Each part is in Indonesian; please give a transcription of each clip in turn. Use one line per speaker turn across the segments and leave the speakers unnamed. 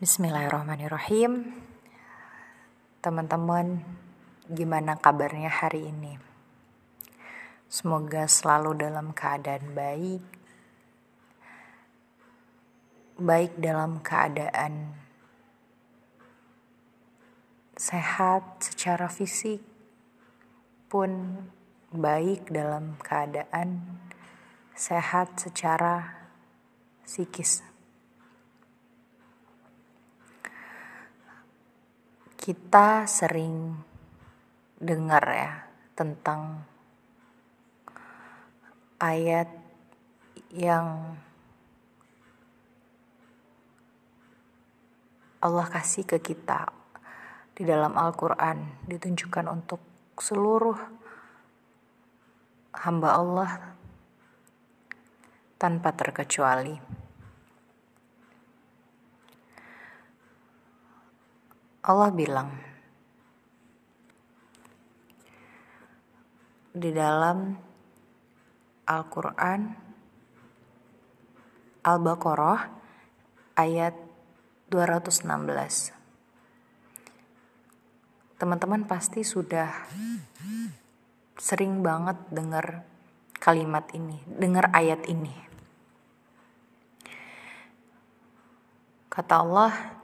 Bismillahirrahmanirrahim. Teman-teman, gimana kabarnya hari ini? Semoga selalu dalam keadaan baik. Baik dalam keadaan sehat secara fisik pun baik dalam keadaan sehat secara psikis. Kita sering dengar ya tentang ayat yang Allah kasih ke kita di dalam Al-Quran ditunjukkan untuk seluruh hamba Allah tanpa terkecuali. Allah bilang di dalam Al-Quran Al-Baqarah ayat 216 teman-teman pasti sudah sering banget dengar kalimat ini, dengar ayat ini. Kata Allah,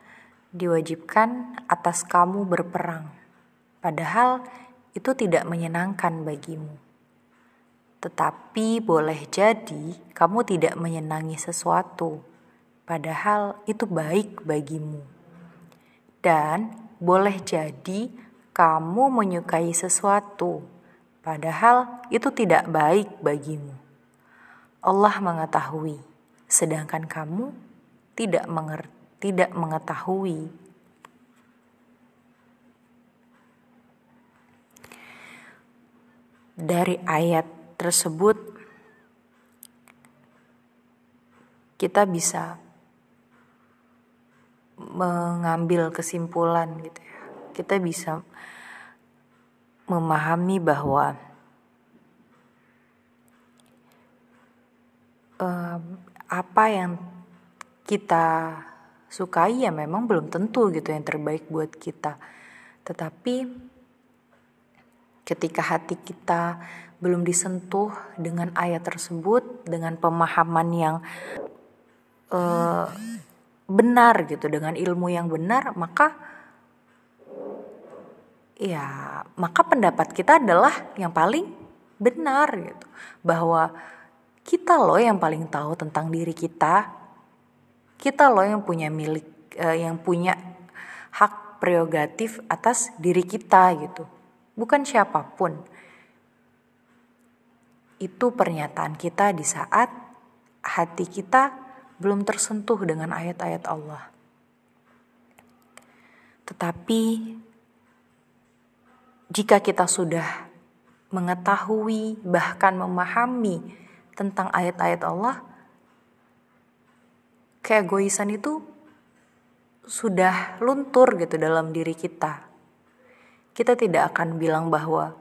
diwajibkan atas kamu berperang, padahal itu tidak menyenangkan bagimu. Tetapi boleh jadi kamu tidak menyenangi sesuatu, padahal itu baik bagimu. Dan boleh jadi kamu menyukai sesuatu, padahal itu tidak baik bagimu. Allah mengetahui, sedangkan kamu tidak mengerti tidak mengetahui. Dari ayat tersebut, kita bisa mengambil kesimpulan gitu ya. Kita bisa memahami bahwa um, apa yang kita sukai ya memang belum tentu gitu yang terbaik buat kita. Tetapi ketika hati kita belum disentuh dengan ayat tersebut, dengan pemahaman yang uh, benar gitu, dengan ilmu yang benar, maka ya maka pendapat kita adalah yang paling benar gitu bahwa kita loh yang paling tahu tentang diri kita kita loh yang punya milik uh, yang punya hak prerogatif atas diri kita gitu. Bukan siapa pun. Itu pernyataan kita di saat hati kita belum tersentuh dengan ayat-ayat Allah. Tetapi jika kita sudah mengetahui bahkan memahami tentang ayat-ayat Allah keegoisan itu sudah luntur gitu dalam diri kita. Kita tidak akan bilang bahwa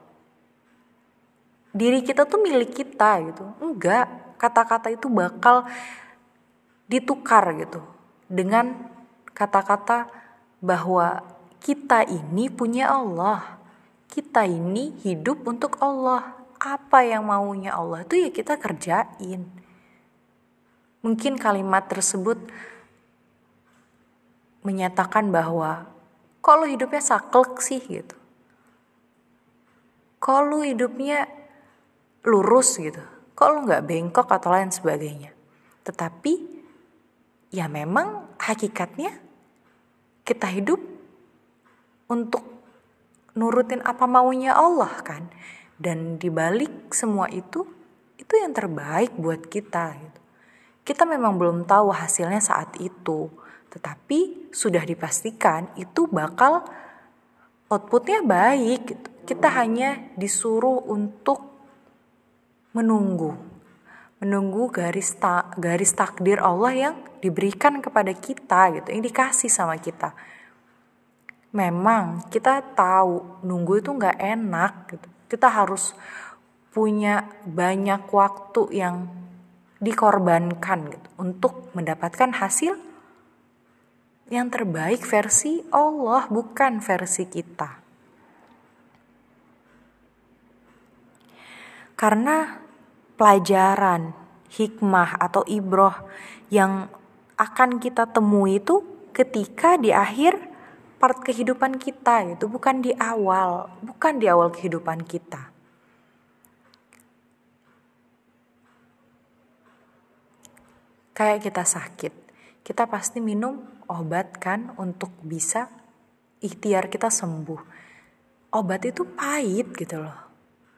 diri kita tuh milik kita gitu. Enggak, kata-kata itu bakal ditukar gitu dengan kata-kata bahwa kita ini punya Allah. Kita ini hidup untuk Allah. Apa yang maunya Allah itu ya kita kerjain Mungkin kalimat tersebut menyatakan bahwa kok lu hidupnya saklek sih gitu. Kok lu hidupnya lurus gitu. Kok lu nggak bengkok atau lain sebagainya. Tetapi ya memang hakikatnya kita hidup untuk nurutin apa maunya Allah kan. Dan dibalik semua itu, itu yang terbaik buat kita gitu. Kita memang belum tahu hasilnya saat itu, tetapi sudah dipastikan itu bakal outputnya baik. Gitu. Kita hanya disuruh untuk menunggu, menunggu garis ta garis takdir Allah yang diberikan kepada kita gitu, yang dikasih sama kita. Memang kita tahu nunggu itu nggak enak gitu. Kita harus punya banyak waktu yang dikorbankan gitu untuk mendapatkan hasil yang terbaik versi Allah, bukan versi kita. Karena pelajaran, hikmah atau ibroh yang akan kita temui itu ketika di akhir part kehidupan kita itu bukan di awal, bukan di awal kehidupan kita. Kayak kita sakit, kita pasti minum obat kan untuk bisa ikhtiar kita sembuh. Obat itu pahit gitu loh.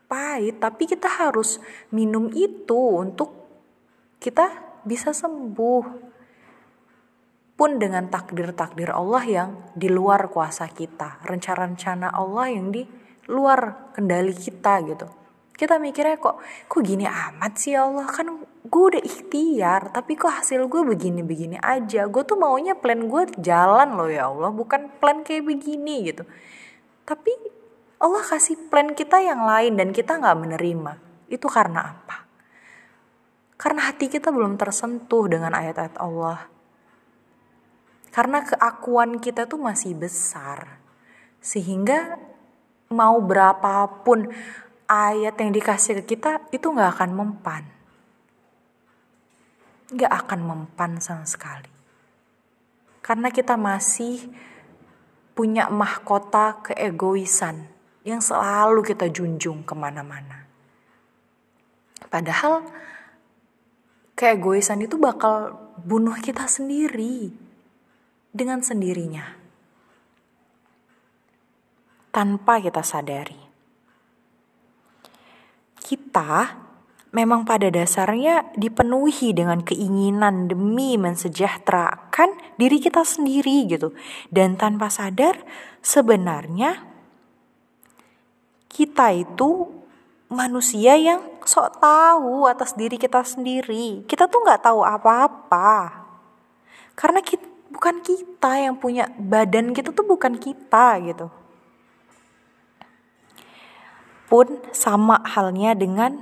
Pahit, tapi kita harus minum itu untuk kita bisa sembuh. Pun dengan takdir-takdir Allah yang di luar kuasa kita, rencana-rencana Allah yang di luar kendali kita gitu kita mikirnya kok kok gini amat sih ya Allah kan gue udah ikhtiar tapi kok hasil gue begini-begini aja? Gue tuh maunya plan gue jalan loh ya Allah. Bukan plan kayak begini gitu. Tapi Allah kasih plan kita yang lain dan kita nggak menerima. Itu karena apa? Karena hati kita belum tersentuh dengan ayat-ayat Allah. Karena keakuan kita tuh masih besar. Sehingga mau berapapun ayat yang dikasih ke kita itu nggak akan mempan. Nggak akan mempan sama sekali. Karena kita masih punya mahkota keegoisan yang selalu kita junjung ke mana-mana. Padahal keegoisan itu bakal bunuh kita sendiri dengan sendirinya tanpa kita sadari kita memang pada dasarnya dipenuhi dengan keinginan demi mensejahterakan diri kita sendiri gitu. Dan tanpa sadar sebenarnya kita itu manusia yang sok tahu atas diri kita sendiri. Kita tuh nggak tahu apa-apa. Karena kita, bukan kita yang punya badan kita tuh bukan kita gitu pun sama halnya dengan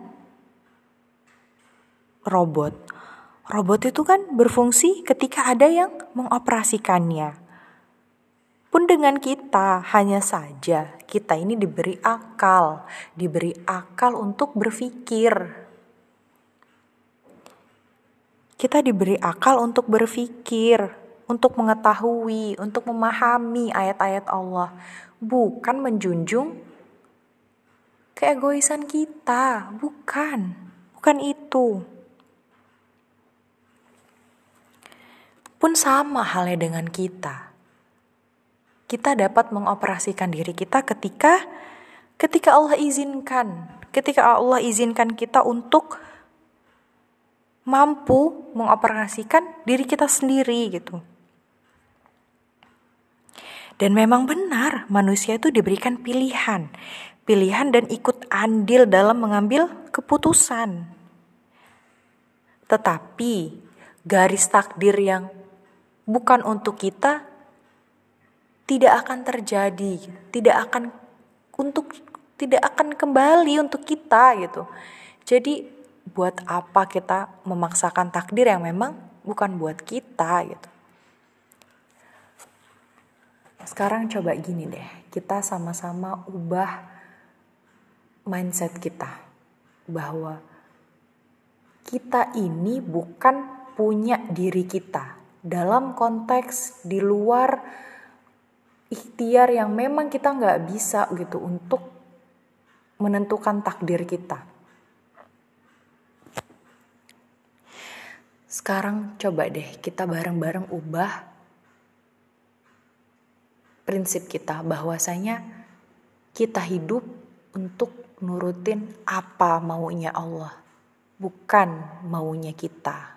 robot. Robot itu kan berfungsi ketika ada yang mengoperasikannya. Pun dengan kita, hanya saja kita ini diberi akal, diberi akal untuk berpikir. Kita diberi akal untuk berpikir, untuk mengetahui, untuk memahami ayat-ayat Allah, bukan menjunjung keegoisan kita, bukan. Bukan itu. Pun sama halnya dengan kita. Kita dapat mengoperasikan diri kita ketika ketika Allah izinkan, ketika Allah izinkan kita untuk mampu mengoperasikan diri kita sendiri gitu. Dan memang benar manusia itu diberikan pilihan pilihan dan ikut andil dalam mengambil keputusan. Tetapi garis takdir yang bukan untuk kita tidak akan terjadi, tidak akan untuk tidak akan kembali untuk kita gitu. Jadi buat apa kita memaksakan takdir yang memang bukan buat kita gitu. Sekarang coba gini deh, kita sama-sama ubah mindset kita bahwa kita ini bukan punya diri kita dalam konteks di luar ikhtiar yang memang kita nggak bisa gitu untuk menentukan takdir kita. Sekarang coba deh kita bareng-bareng ubah prinsip kita bahwasanya kita hidup untuk nurutin apa maunya Allah, bukan maunya kita.